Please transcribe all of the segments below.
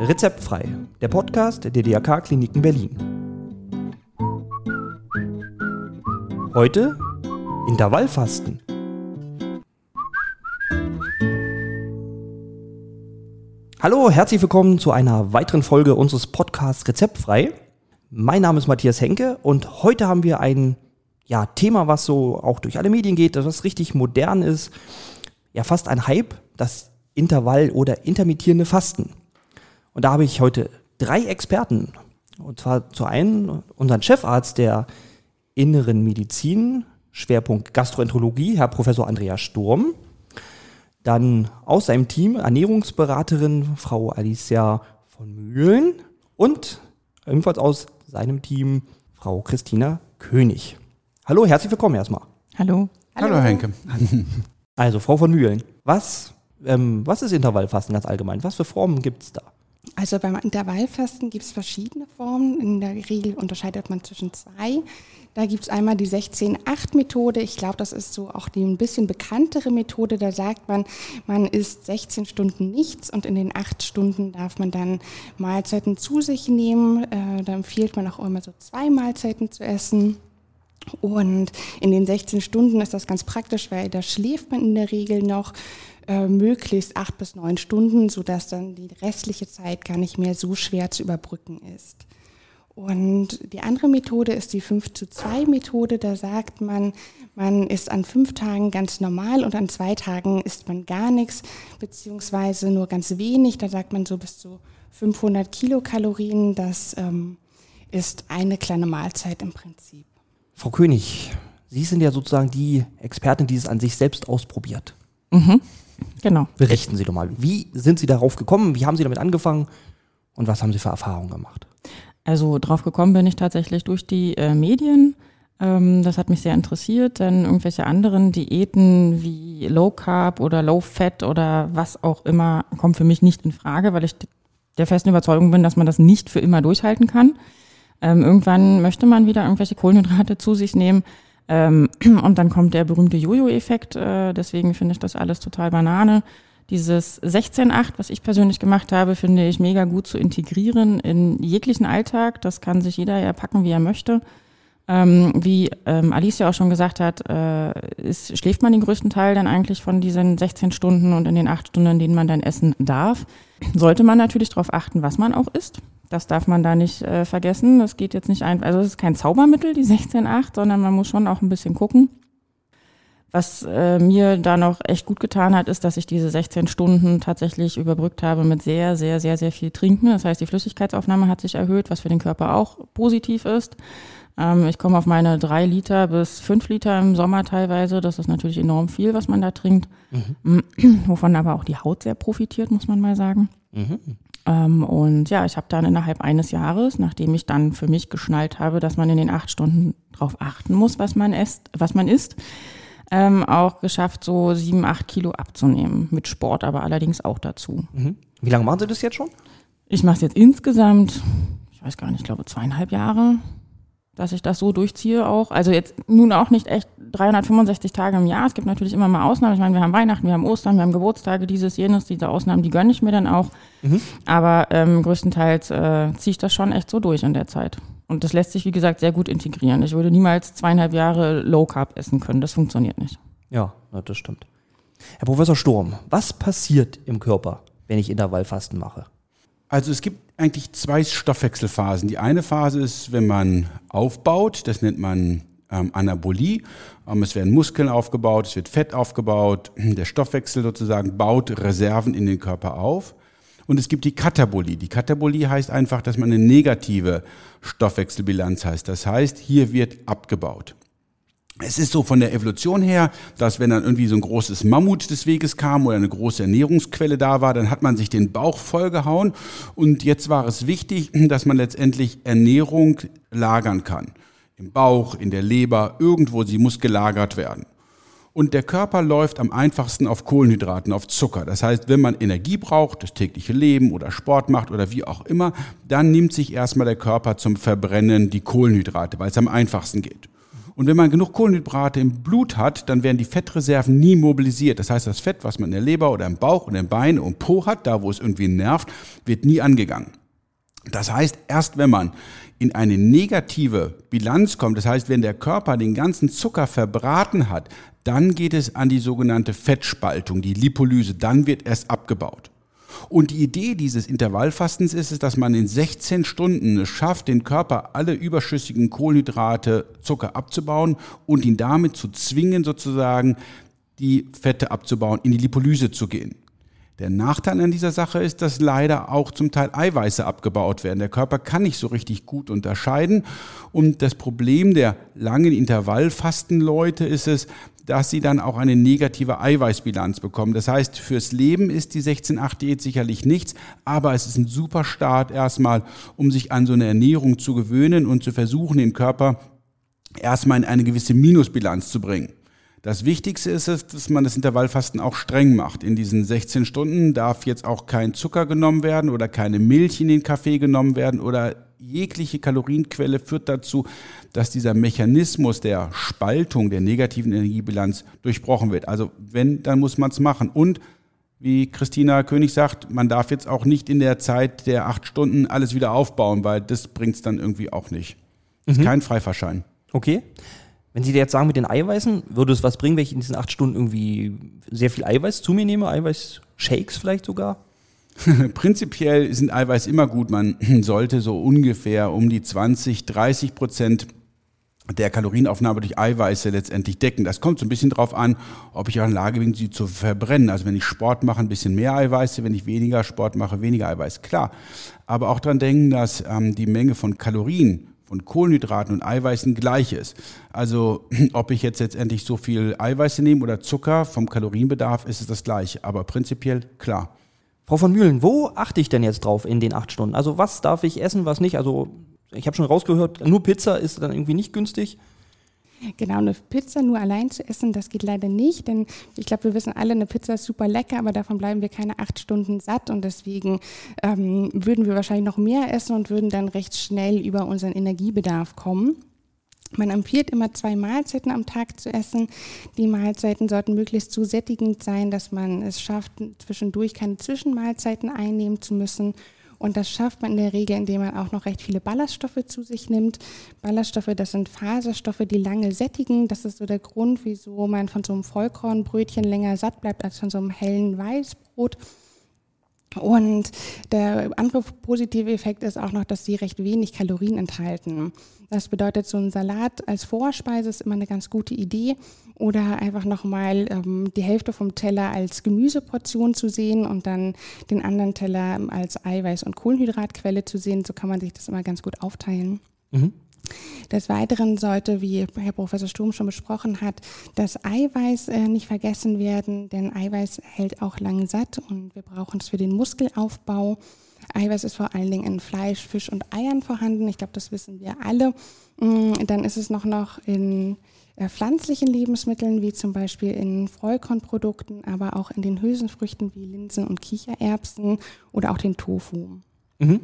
Rezeptfrei, der Podcast der DRK Kliniken Berlin. Heute Intervallfasten. Hallo, herzlich willkommen zu einer weiteren Folge unseres Podcasts Rezeptfrei. Mein Name ist Matthias Henke und heute haben wir ein ja, Thema, was so auch durch alle Medien geht, das richtig modern ist. Ja, fast ein Hype, das Intervall- oder intermittierende Fasten. Und da habe ich heute drei Experten. Und zwar zu einen unseren Chefarzt der Inneren Medizin, Schwerpunkt Gastroenterologie, Herr Professor Andreas Sturm. Dann aus seinem Team Ernährungsberaterin Frau Alicia von Mühlen und ebenfalls aus seinem Team Frau Christina König. Hallo, herzlich willkommen erstmal. Hallo. Hallo, Hallo Henke. Also, Frau von Mühlen, was, ähm, was ist Intervallfasten ganz allgemein? Was für Formen gibt es da? Also beim Intervallfasten gibt es verschiedene Formen. In der Regel unterscheidet man zwischen zwei. Da gibt es einmal die 16-8-Methode. Ich glaube, das ist so auch die ein bisschen bekanntere Methode. Da sagt man, man isst 16 Stunden nichts und in den acht Stunden darf man dann Mahlzeiten zu sich nehmen. Äh, da empfiehlt man auch immer so zwei Mahlzeiten zu essen. Und in den 16 Stunden ist das ganz praktisch, weil da schläft man in der Regel noch äh, möglichst acht bis neun Stunden, sodass dann die restliche Zeit gar nicht mehr so schwer zu überbrücken ist. Und die andere Methode ist die 5 zu 2 Methode. Da sagt man, man ist an fünf Tagen ganz normal und an zwei Tagen isst man gar nichts, beziehungsweise nur ganz wenig. Da sagt man so bis zu 500 Kilokalorien. Das ähm, ist eine kleine Mahlzeit im Prinzip. Frau König, Sie sind ja sozusagen die Expertin, die es an sich selbst ausprobiert. Mhm. Genau. Berichten Sie doch mal, wie sind Sie darauf gekommen? Wie haben Sie damit angefangen? Und was haben Sie für Erfahrungen gemacht? Also drauf gekommen bin ich tatsächlich durch die äh, Medien. Ähm, das hat mich sehr interessiert, denn irgendwelche anderen Diäten wie Low Carb oder Low Fat oder was auch immer kommen für mich nicht in Frage, weil ich der festen Überzeugung bin, dass man das nicht für immer durchhalten kann. Ähm, irgendwann möchte man wieder irgendwelche Kohlenhydrate zu sich nehmen. Ähm, und dann kommt der berühmte Jojo-Effekt. Äh, deswegen finde ich das alles total Banane. Dieses 16.8, was ich persönlich gemacht habe, finde ich mega gut zu integrieren in jeglichen Alltag. Das kann sich jeder ja packen, wie er möchte. Ähm, wie ähm, Alice ja auch schon gesagt hat, äh, ist, schläft man den größten Teil dann eigentlich von diesen 16 Stunden und in den 8 Stunden, in denen man dann essen darf, sollte man natürlich darauf achten, was man auch isst. Das darf man da nicht äh, vergessen. Das geht jetzt nicht einfach, also es ist kein Zaubermittel, die 16.8, sondern man muss schon auch ein bisschen gucken. Was äh, mir da noch echt gut getan hat, ist, dass ich diese 16 Stunden tatsächlich überbrückt habe mit sehr, sehr, sehr, sehr viel Trinken. Das heißt, die Flüssigkeitsaufnahme hat sich erhöht, was für den Körper auch positiv ist. Ähm, ich komme auf meine drei Liter bis fünf Liter im Sommer teilweise. Das ist natürlich enorm viel, was man da trinkt. Mhm. Wovon aber auch die Haut sehr profitiert, muss man mal sagen. Mhm. Ähm, und ja, ich habe dann innerhalb eines Jahres, nachdem ich dann für mich geschnallt habe, dass man in den acht Stunden darauf achten muss, was man isst, was man isst, ähm, auch geschafft, so sieben, acht Kilo abzunehmen. Mit Sport aber allerdings auch dazu. Mhm. Wie lange machen Sie das jetzt schon? Ich mache es jetzt insgesamt, ich weiß gar nicht, ich glaube zweieinhalb Jahre dass ich das so durchziehe auch. Also jetzt nun auch nicht echt 365 Tage im Jahr. Es gibt natürlich immer mal Ausnahmen. Ich meine, wir haben Weihnachten, wir haben Ostern, wir haben Geburtstage, dieses, jenes, diese Ausnahmen, die gönne ich mir dann auch. Mhm. Aber ähm, größtenteils äh, ziehe ich das schon echt so durch in der Zeit. Und das lässt sich, wie gesagt, sehr gut integrieren. Ich würde niemals zweieinhalb Jahre Low Carb essen können. Das funktioniert nicht. Ja, das stimmt. Herr Professor Sturm, was passiert im Körper, wenn ich Intervallfasten mache? Also es gibt eigentlich zwei Stoffwechselphasen. Die eine Phase ist, wenn man aufbaut, das nennt man ähm, Anabolie. Ähm, es werden Muskeln aufgebaut, es wird Fett aufgebaut, der Stoffwechsel sozusagen baut Reserven in den Körper auf. Und es gibt die Katabolie. Die Katabolie heißt einfach, dass man eine negative Stoffwechselbilanz heißt. Das heißt, hier wird abgebaut. Es ist so von der Evolution her, dass wenn dann irgendwie so ein großes Mammut des Weges kam oder eine große Ernährungsquelle da war, dann hat man sich den Bauch vollgehauen und jetzt war es wichtig, dass man letztendlich Ernährung lagern kann. Im Bauch, in der Leber, irgendwo, sie muss gelagert werden. Und der Körper läuft am einfachsten auf Kohlenhydraten, auf Zucker. Das heißt, wenn man Energie braucht, das tägliche Leben oder Sport macht oder wie auch immer, dann nimmt sich erstmal der Körper zum Verbrennen die Kohlenhydrate, weil es am einfachsten geht. Und wenn man genug Kohlenhydrate im Blut hat, dann werden die Fettreserven nie mobilisiert. Das heißt, das Fett, was man in der Leber oder im Bauch oder im Bein und Po hat, da wo es irgendwie nervt, wird nie angegangen. Das heißt, erst wenn man in eine negative Bilanz kommt, das heißt, wenn der Körper den ganzen Zucker verbraten hat, dann geht es an die sogenannte Fettspaltung, die Lipolyse, dann wird erst abgebaut. Und die Idee dieses Intervallfastens ist es, dass man in 16 Stunden es schafft, den Körper alle überschüssigen Kohlenhydrate, Zucker abzubauen und ihn damit zu zwingen, sozusagen die Fette abzubauen, in die Lipolyse zu gehen. Der Nachteil an dieser Sache ist, dass leider auch zum Teil Eiweiße abgebaut werden. Der Körper kann nicht so richtig gut unterscheiden. Und das Problem der langen Intervallfastenleute ist es, dass sie dann auch eine negative Eiweißbilanz bekommen. Das heißt, fürs Leben ist die 16-8-Diät sicherlich nichts, aber es ist ein super Start erstmal, um sich an so eine Ernährung zu gewöhnen und zu versuchen, den Körper erstmal in eine gewisse Minusbilanz zu bringen. Das Wichtigste ist es, dass man das Intervallfasten auch streng macht. In diesen 16 Stunden darf jetzt auch kein Zucker genommen werden oder keine Milch in den Kaffee genommen werden oder jegliche Kalorienquelle führt dazu, dass dieser Mechanismus der Spaltung der negativen Energiebilanz durchbrochen wird. Also wenn, dann muss man es machen. Und wie Christina König sagt, man darf jetzt auch nicht in der Zeit der acht Stunden alles wieder aufbauen, weil das bringt es dann irgendwie auch nicht. Das ist mhm. kein Freifahrschein. Okay. Wenn Sie jetzt sagen mit den Eiweißen, würde es was bringen, wenn ich in diesen acht Stunden irgendwie sehr viel Eiweiß zu mir nehme? Eiweiß-Shakes vielleicht sogar? Prinzipiell sind Eiweiß immer gut. Man sollte so ungefähr um die 20, 30 Prozent der Kalorienaufnahme durch Eiweiße letztendlich decken. Das kommt so ein bisschen drauf an, ob ich auch in der Lage bin, sie zu verbrennen. Also wenn ich Sport mache, ein bisschen mehr Eiweiße, wenn ich weniger Sport mache, weniger Eiweiß. Klar. Aber auch dran denken, dass ähm, die Menge von Kalorien von Kohlenhydraten und Eiweißen gleich ist. Also ob ich jetzt letztendlich so viel Eiweiße nehme oder Zucker vom Kalorienbedarf, ist es das gleiche. Aber prinzipiell klar. Frau von Mühlen, wo achte ich denn jetzt drauf in den acht Stunden? Also was darf ich essen, was nicht? Also ich habe schon rausgehört, nur Pizza ist dann irgendwie nicht günstig. Genau, eine Pizza nur allein zu essen, das geht leider nicht, denn ich glaube, wir wissen alle, eine Pizza ist super lecker, aber davon bleiben wir keine acht Stunden satt und deswegen ähm, würden wir wahrscheinlich noch mehr essen und würden dann recht schnell über unseren Energiebedarf kommen. Man empfiehlt immer zwei Mahlzeiten am Tag zu essen. Die Mahlzeiten sollten möglichst so sättigend sein, dass man es schafft, zwischendurch keine Zwischenmahlzeiten einnehmen zu müssen und das schafft man in der Regel, indem man auch noch recht viele Ballaststoffe zu sich nimmt. Ballaststoffe, das sind Faserstoffe, die lange sättigen. Das ist so der Grund, wieso man von so einem Vollkornbrötchen länger satt bleibt als von so einem hellen Weißbrot. Und der andere positive Effekt ist auch noch, dass sie recht wenig Kalorien enthalten. Das bedeutet, so ein Salat als Vorspeise ist immer eine ganz gute Idee. Oder einfach nochmal ähm, die Hälfte vom Teller als Gemüseportion zu sehen und dann den anderen Teller als Eiweiß- und Kohlenhydratquelle zu sehen. So kann man sich das immer ganz gut aufteilen. Mhm. Des Weiteren sollte, wie Herr Professor Sturm schon besprochen hat, das Eiweiß äh, nicht vergessen werden, denn Eiweiß hält auch lang satt und wir brauchen es für den Muskelaufbau. Eiweiß ist vor allen Dingen in Fleisch, Fisch und Eiern vorhanden. Ich glaube, das wissen wir alle. Mm, dann ist es noch, noch in äh, pflanzlichen Lebensmitteln, wie zum Beispiel in Vollkornprodukten, aber auch in den Hülsenfrüchten wie Linsen und Kichererbsen oder auch den Tofu. Mhm.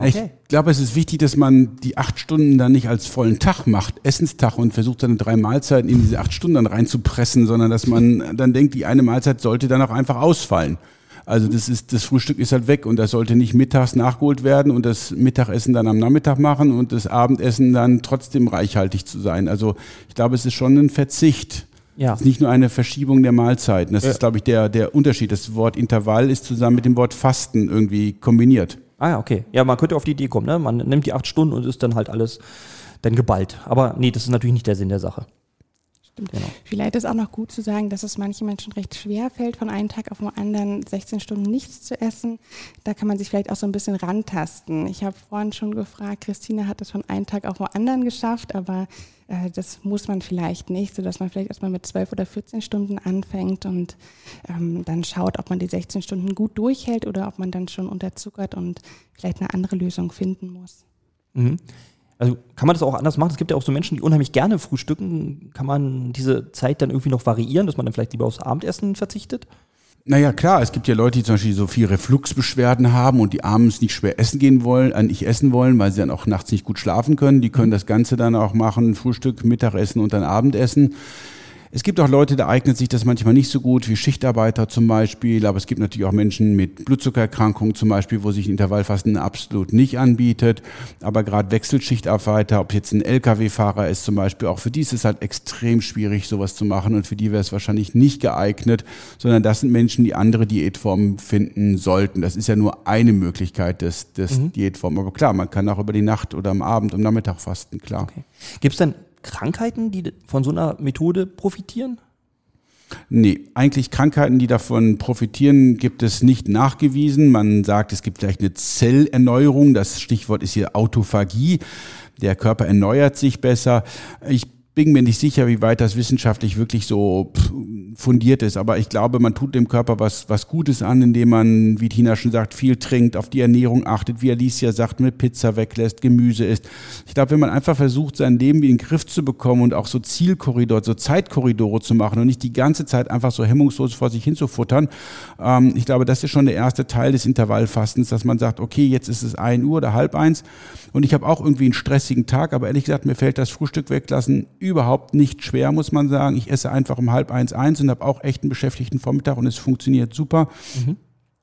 Okay. Ich glaube, es ist wichtig, dass man die acht Stunden dann nicht als vollen Tag macht, Essenstag und versucht dann drei Mahlzeiten in diese acht Stunden dann reinzupressen, sondern dass man dann denkt, die eine Mahlzeit sollte dann auch einfach ausfallen. Also das ist, das Frühstück ist halt weg und das sollte nicht mittags nachgeholt werden und das Mittagessen dann am Nachmittag machen und das Abendessen dann trotzdem reichhaltig zu sein. Also ich glaube, es ist schon ein Verzicht. Ja. Es ist nicht nur eine Verschiebung der Mahlzeiten. Das ja. ist, glaube ich, der, der Unterschied. Das Wort Intervall ist zusammen mit dem Wort Fasten irgendwie kombiniert. Ah okay. Ja, man könnte auf die Idee kommen, ne? Man nimmt die acht Stunden und ist dann halt alles dann geballt. Aber nee, das ist natürlich nicht der Sinn der Sache. Stimmt. Genau. Vielleicht ist auch noch gut zu sagen, dass es manchen Menschen recht schwer fällt, von einem Tag auf den anderen 16 Stunden nichts zu essen. Da kann man sich vielleicht auch so ein bisschen rantasten. Ich habe vorhin schon gefragt, Christine hat das von einem Tag auf den anderen geschafft, aber äh, das muss man vielleicht nicht, sodass man vielleicht erstmal mit 12 oder 14 Stunden anfängt und ähm, dann schaut, ob man die 16 Stunden gut durchhält oder ob man dann schon unterzuckert und vielleicht eine andere Lösung finden muss. Mhm. Also kann man das auch anders machen? Es gibt ja auch so Menschen, die unheimlich gerne frühstücken. Kann man diese Zeit dann irgendwie noch variieren, dass man dann vielleicht lieber aufs Abendessen verzichtet? Naja, klar, es gibt ja Leute, die zum Beispiel so viel Refluxbeschwerden haben und die abends nicht schwer essen gehen wollen, äh, nicht essen wollen, weil sie dann auch nachts nicht gut schlafen können. Die können das Ganze dann auch machen, Frühstück, Mittagessen und dann Abendessen. Es gibt auch Leute, da eignet sich das manchmal nicht so gut, wie Schichtarbeiter zum Beispiel. Aber es gibt natürlich auch Menschen mit Blutzuckererkrankungen zum Beispiel, wo sich Intervallfasten absolut nicht anbietet. Aber gerade Wechselschichtarbeiter, ob jetzt ein Lkw-Fahrer ist zum Beispiel, auch für die ist es halt extrem schwierig, sowas zu machen. Und für die wäre es wahrscheinlich nicht geeignet, sondern das sind Menschen, die andere Diätformen finden sollten. Das ist ja nur eine Möglichkeit des, des mhm. Diätformen. Aber klar, man kann auch über die Nacht oder am Abend, am Nachmittag fasten, klar. Okay. Gibt es denn Krankheiten, die von so einer Methode profitieren? Nee, eigentlich Krankheiten, die davon profitieren, gibt es nicht nachgewiesen. Man sagt, es gibt vielleicht eine Zellerneuerung. Das Stichwort ist hier Autophagie. Der Körper erneuert sich besser. Ich bin mir nicht sicher, wie weit das wissenschaftlich wirklich so fundiert ist. Aber ich glaube, man tut dem Körper was, was Gutes an, indem man, wie Tina schon sagt, viel trinkt, auf die Ernährung achtet, wie Alicia sagt, mit Pizza weglässt, Gemüse isst. Ich glaube, wenn man einfach versucht, sein Leben in den Griff zu bekommen und auch so Zielkorridore, so Zeitkorridore zu machen und nicht die ganze Zeit einfach so hemmungslos vor sich hinzufuttern, ähm, ich glaube, das ist schon der erste Teil des Intervallfastens, dass man sagt, okay, jetzt ist es ein Uhr oder halb eins und ich habe auch irgendwie einen stressigen Tag, aber ehrlich gesagt, mir fällt das Frühstück weglassen überhaupt nicht schwer, muss man sagen. Ich esse einfach um halb eins eins und habe auch echt einen beschäftigten Vormittag und es funktioniert super. Mhm.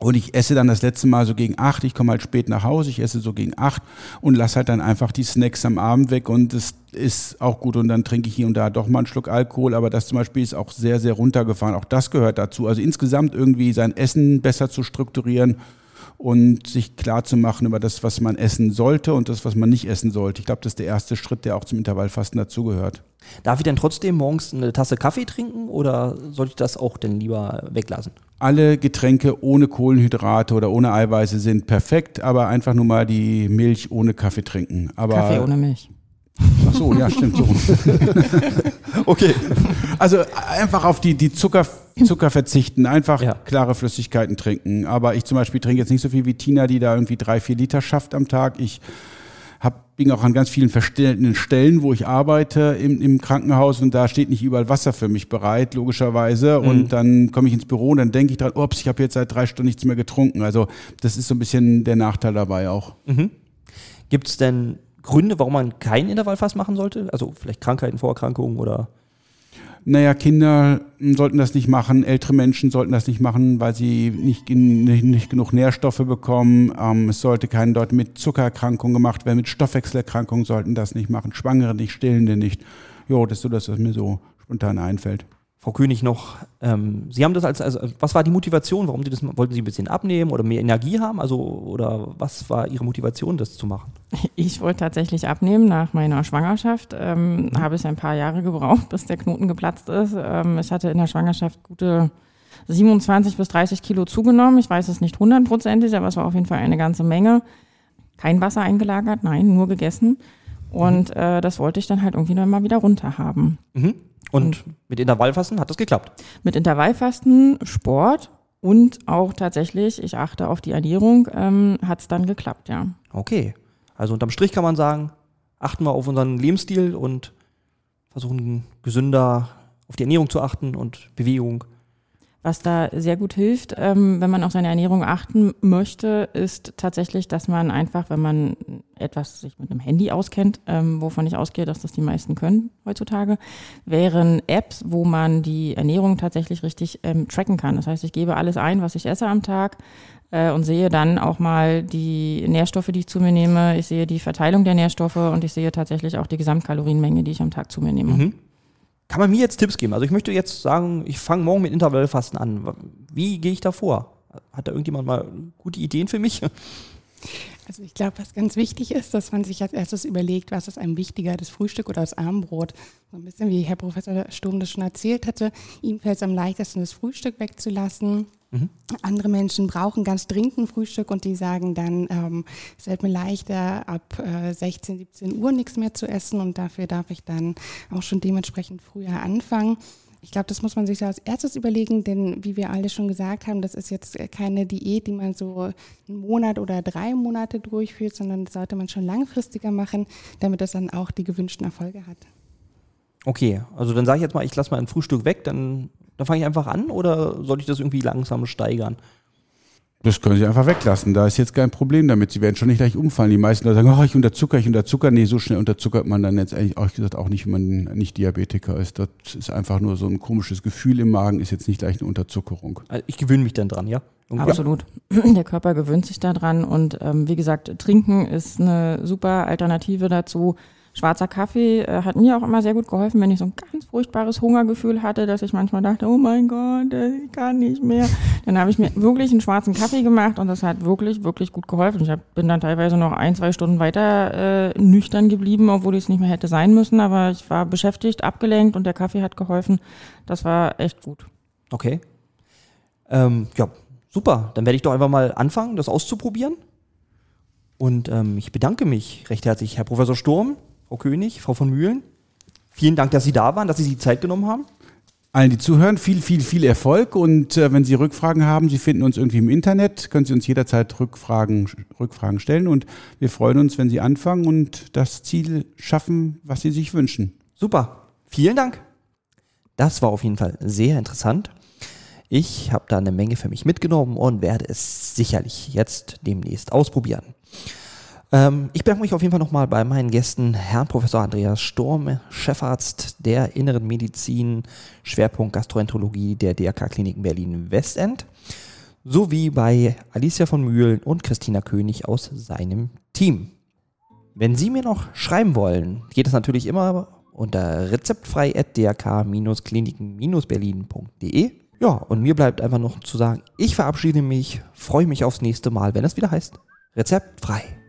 Und ich esse dann das letzte Mal so gegen acht. Ich komme halt spät nach Hause. Ich esse so gegen acht und lasse halt dann einfach die Snacks am Abend weg und es ist auch gut. Und dann trinke ich hier und da doch mal einen Schluck Alkohol. Aber das zum Beispiel ist auch sehr, sehr runtergefahren. Auch das gehört dazu. Also insgesamt irgendwie sein Essen besser zu strukturieren und sich klar zu machen über das, was man essen sollte und das, was man nicht essen sollte. Ich glaube, das ist der erste Schritt, der auch zum Intervallfasten dazugehört. Darf ich denn trotzdem morgens eine Tasse Kaffee trinken oder sollte ich das auch denn lieber weglassen? Alle Getränke ohne Kohlenhydrate oder ohne Eiweiße sind perfekt, aber einfach nur mal die Milch ohne Kaffee trinken. Aber Kaffee ohne Milch. Ach so, ja, stimmt so. okay. Also einfach auf die, die Zucker, Zucker verzichten, einfach ja. klare Flüssigkeiten trinken. Aber ich zum Beispiel trinke jetzt nicht so viel wie Tina, die da irgendwie drei, vier Liter schafft am Tag. Ich hab, bin auch an ganz vielen verstellten Stellen, wo ich arbeite im, im Krankenhaus und da steht nicht überall Wasser für mich bereit, logischerweise. Mhm. Und dann komme ich ins Büro und dann denke ich dran, ups, ich habe jetzt seit drei Stunden nichts mehr getrunken. Also das ist so ein bisschen der Nachteil dabei auch. Mhm. Gibt es denn Gründe, warum man kein Intervallfasten machen sollte? Also vielleicht Krankheiten, Vorerkrankungen oder? Naja, Kinder sollten das nicht machen, ältere Menschen sollten das nicht machen, weil sie nicht, nicht, nicht genug Nährstoffe bekommen. Ähm, es sollte keinen dort mit Zuckererkrankungen gemacht werden, mit Stoffwechselerkrankungen sollten das nicht machen, Schwangere nicht, Stillende nicht. Jo, das ist so das, was mir so spontan einfällt. Frau König noch, ähm, Sie haben das als, also was war die Motivation? Warum Sie das, wollten Sie ein bisschen abnehmen oder mehr Energie haben? Also, oder was war Ihre Motivation, das zu machen? Ich wollte tatsächlich abnehmen nach meiner Schwangerschaft. Ähm, mhm. Habe es ein paar Jahre gebraucht, bis der Knoten geplatzt ist. Ähm, ich hatte in der Schwangerschaft gute 27 bis 30 Kilo zugenommen. Ich weiß es nicht hundertprozentig, aber es war auf jeden Fall eine ganze Menge. Kein Wasser eingelagert, nein, nur gegessen. Und mhm. äh, das wollte ich dann halt irgendwie noch mal wieder runter haben. Mhm. Und mit Intervallfasten hat das geklappt? Mit Intervallfasten, Sport und auch tatsächlich, ich achte auf die Ernährung, ähm, hat es dann geklappt, ja. Okay. Also unterm Strich kann man sagen, achten wir auf unseren Lebensstil und versuchen gesünder auf die Ernährung zu achten und Bewegung. Was da sehr gut hilft, ähm, wenn man auf seine Ernährung achten möchte, ist tatsächlich, dass man einfach, wenn man etwas sich mit einem Handy auskennt, ähm, wovon ich ausgehe, dass das die meisten können heutzutage, wären Apps, wo man die Ernährung tatsächlich richtig ähm, tracken kann. Das heißt, ich gebe alles ein, was ich esse am Tag äh, und sehe dann auch mal die Nährstoffe, die ich zu mir nehme. Ich sehe die Verteilung der Nährstoffe und ich sehe tatsächlich auch die Gesamtkalorienmenge, die ich am Tag zu mir nehme. Mhm. Kann man mir jetzt Tipps geben? Also ich möchte jetzt sagen, ich fange morgen mit Intervallfasten an. Wie gehe ich da vor? Hat da irgendjemand mal gute Ideen für mich? Also ich glaube, was ganz wichtig ist, dass man sich als erstes überlegt, was ist einem wichtiger, das Frühstück oder das Abendbrot. So ein bisschen wie Herr Professor Sturm das schon erzählt hatte, ihm fällt es am leichtesten, das Frühstück wegzulassen. Mhm. Andere Menschen brauchen ganz dringend ein Frühstück und die sagen dann, ähm, es fällt mir leichter, ab äh, 16, 17 Uhr nichts mehr zu essen und dafür darf ich dann auch schon dementsprechend früher anfangen. Ich glaube, das muss man sich so als erstes überlegen, denn wie wir alle schon gesagt haben, das ist jetzt keine Diät, die man so einen Monat oder drei Monate durchführt, sondern das sollte man schon langfristiger machen, damit das dann auch die gewünschten Erfolge hat. Okay, also dann sage ich jetzt mal, ich lasse mal ein Frühstück weg, dann Dann fange ich einfach an oder soll ich das irgendwie langsam steigern? Das können Sie einfach weglassen. Da ist jetzt kein Problem damit. Sie werden schon nicht gleich umfallen. Die meisten Leute sagen, oh, ich unterzucker, ich unterzucker. Nee, so schnell unterzuckert man dann jetzt eigentlich auch gesagt auch nicht, wenn man nicht Diabetiker ist. Das ist einfach nur so ein komisches Gefühl im Magen, ist jetzt nicht gleich eine Unterzuckerung. Also ich gewöhne mich dann dran, ja? Irgendwie. Absolut. Der Körper gewöhnt sich daran und ähm, wie gesagt, Trinken ist eine super Alternative dazu. Schwarzer Kaffee äh, hat mir auch immer sehr gut geholfen, wenn ich so ein ganz furchtbares Hungergefühl hatte, dass ich manchmal dachte, oh mein Gott, ich kann nicht mehr. Dann habe ich mir wirklich einen schwarzen Kaffee gemacht und das hat wirklich, wirklich gut geholfen. Ich hab, bin dann teilweise noch ein, zwei Stunden weiter äh, nüchtern geblieben, obwohl ich es nicht mehr hätte sein müssen, aber ich war beschäftigt, abgelenkt und der Kaffee hat geholfen. Das war echt gut. Okay. Ähm, ja, super. Dann werde ich doch einfach mal anfangen, das auszuprobieren. Und ähm, ich bedanke mich recht herzlich, Herr Professor Sturm, Frau König, Frau von Mühlen. Vielen Dank, dass Sie da waren, dass Sie sich die Zeit genommen haben. Allen, die zuhören, viel, viel, viel Erfolg. Und äh, wenn Sie Rückfragen haben, Sie finden uns irgendwie im Internet, können Sie uns jederzeit Rückfragen, Rückfragen stellen. Und wir freuen uns, wenn Sie anfangen und das Ziel schaffen, was Sie sich wünschen. Super. Vielen Dank. Das war auf jeden Fall sehr interessant. Ich habe da eine Menge für mich mitgenommen und werde es sicherlich jetzt demnächst ausprobieren. Ähm, ich bedanke mich auf jeden Fall nochmal bei meinen Gästen, Herrn Professor Andreas Sturm, Chefarzt der Inneren Medizin, Schwerpunkt Gastroenterologie der DRK Kliniken Berlin Westend, sowie bei Alicia von Mühlen und Christina König aus seinem Team. Wenn Sie mir noch schreiben wollen, geht es natürlich immer unter rezeptfrei.drk-kliniken-berlin.de. Ja, und mir bleibt einfach noch zu sagen, ich verabschiede mich, freue mich aufs nächste Mal, wenn es wieder heißt Rezeptfrei.